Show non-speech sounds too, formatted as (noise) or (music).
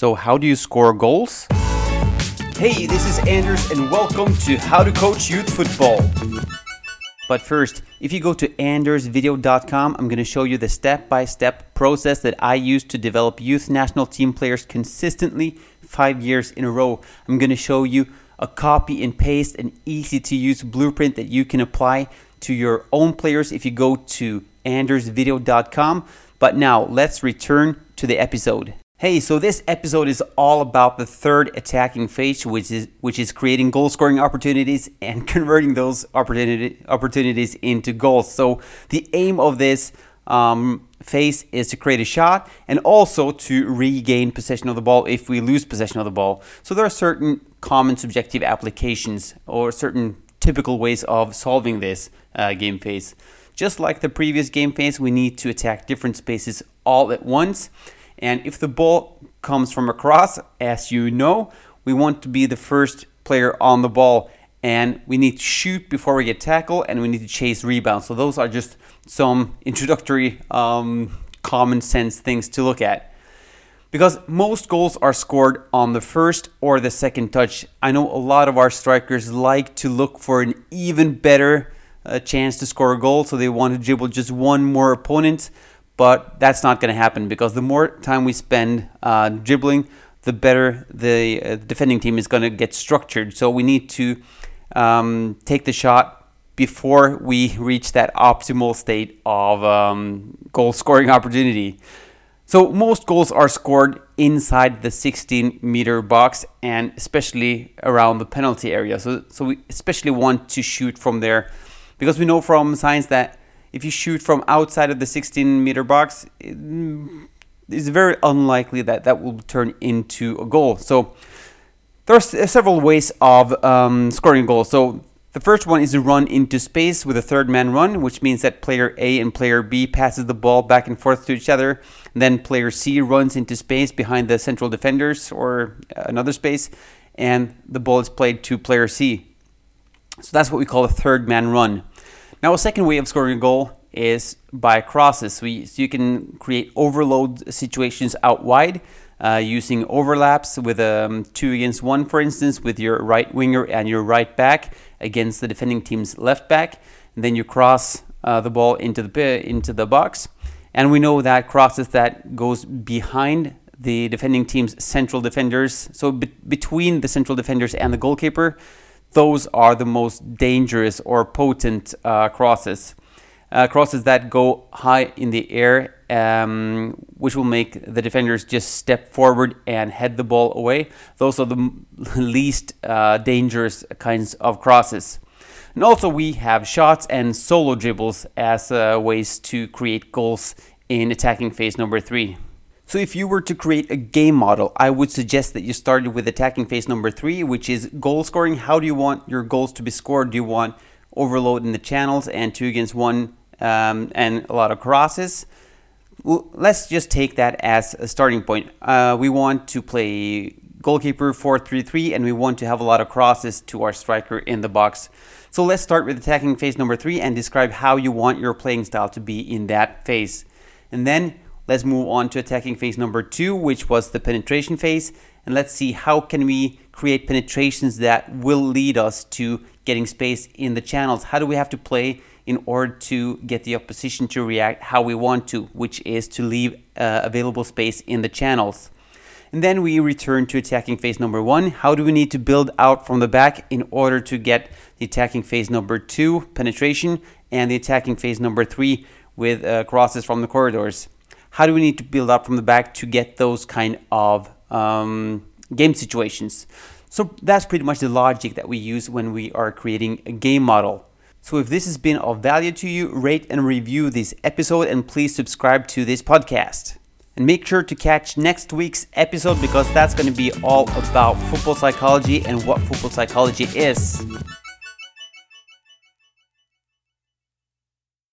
So, how do you score goals? Hey, this is Anders, and welcome to How to Coach Youth Football. But first, if you go to andersvideo.com, I'm going to show you the step by step process that I use to develop youth national team players consistently five years in a row. I'm going to show you a copy and paste, an easy to use blueprint that you can apply to your own players if you go to andersvideo.com. But now let's return to the episode. Hey, so this episode is all about the third attacking phase, which is which is creating goal scoring opportunities and (laughs) converting those opportunity, opportunities into goals. So the aim of this um, phase is to create a shot and also to regain possession of the ball if we lose possession of the ball. So there are certain common subjective applications or certain typical ways of solving this uh, game phase. Just like the previous game phase, we need to attack different spaces all at once. And if the ball comes from across, as you know, we want to be the first player on the ball and we need to shoot before we get tackled and we need to chase rebounds. So those are just some introductory um, common sense things to look at. Because most goals are scored on the first or the second touch. I know a lot of our strikers like to look for an even better uh, chance to score a goal, so they want to dribble just one more opponent but that's not going to happen because the more time we spend uh, dribbling, the better the uh, defending team is going to get structured. So we need to um, take the shot before we reach that optimal state of um, goal scoring opportunity. So most goals are scored inside the 16 meter box and especially around the penalty area. So so we especially want to shoot from there because we know from science that if you shoot from outside of the 16 meter box, it's very unlikely that that will turn into a goal. So there are several ways of um, scoring a goal. So the first one is to run into space with a third man run, which means that player A and player B passes the ball back and forth to each other. Then player C runs into space behind the central defenders or another space, and the ball is played to player C. So that's what we call a third man run. Now, a second way of scoring a goal is by crosses. So, you can create overload situations out wide uh, using overlaps with um, two against one, for instance, with your right winger and your right back against the defending team's left back. And then you cross uh, the ball into the into the box, and we know that crosses that goes behind the defending team's central defenders, so be- between the central defenders and the goalkeeper those are the most dangerous or potent uh, crosses. Uh, crosses that go high in the air, um, which will make the defenders just step forward and head the ball away. Those are the (laughs) least uh, dangerous kinds of crosses. And also, we have shots and solo dribbles as ways to create goals in attacking phase number three. So if you were to create a game model, I would suggest that you started with attacking phase number three, which is goal scoring. How do you want your goals to be scored? Do you want overload in the channels and two against one um, and a lot of crosses? Well, let's just take that as a starting point. Uh, we want to play goalkeeper 4-3-3 and we want to have a lot of crosses to our striker in the box. So let's start with attacking phase number three and describe how you want your playing style to be in that phase. And then Let's move on to attacking phase number two, which was the penetration phase. And let's see how can we create penetrations that will lead us to getting space in the channels. How do we have to play in order to get the opposition to react how we want to, which is to leave uh, available space in the channels. And then we return to attacking phase number one. How do we need to build out from the back in order to get the attacking phase number two, penetration, and the attacking phase number three with uh, crosses from the corridors? How do we need to build up from the back to get those kind of um, game situations? So that's pretty much the logic that we use when we are creating a game model. So if this has been of value to you, rate and review this episode and please subscribe to this podcast. And make sure to catch next week's episode because that's going to be all about football psychology and what football psychology is.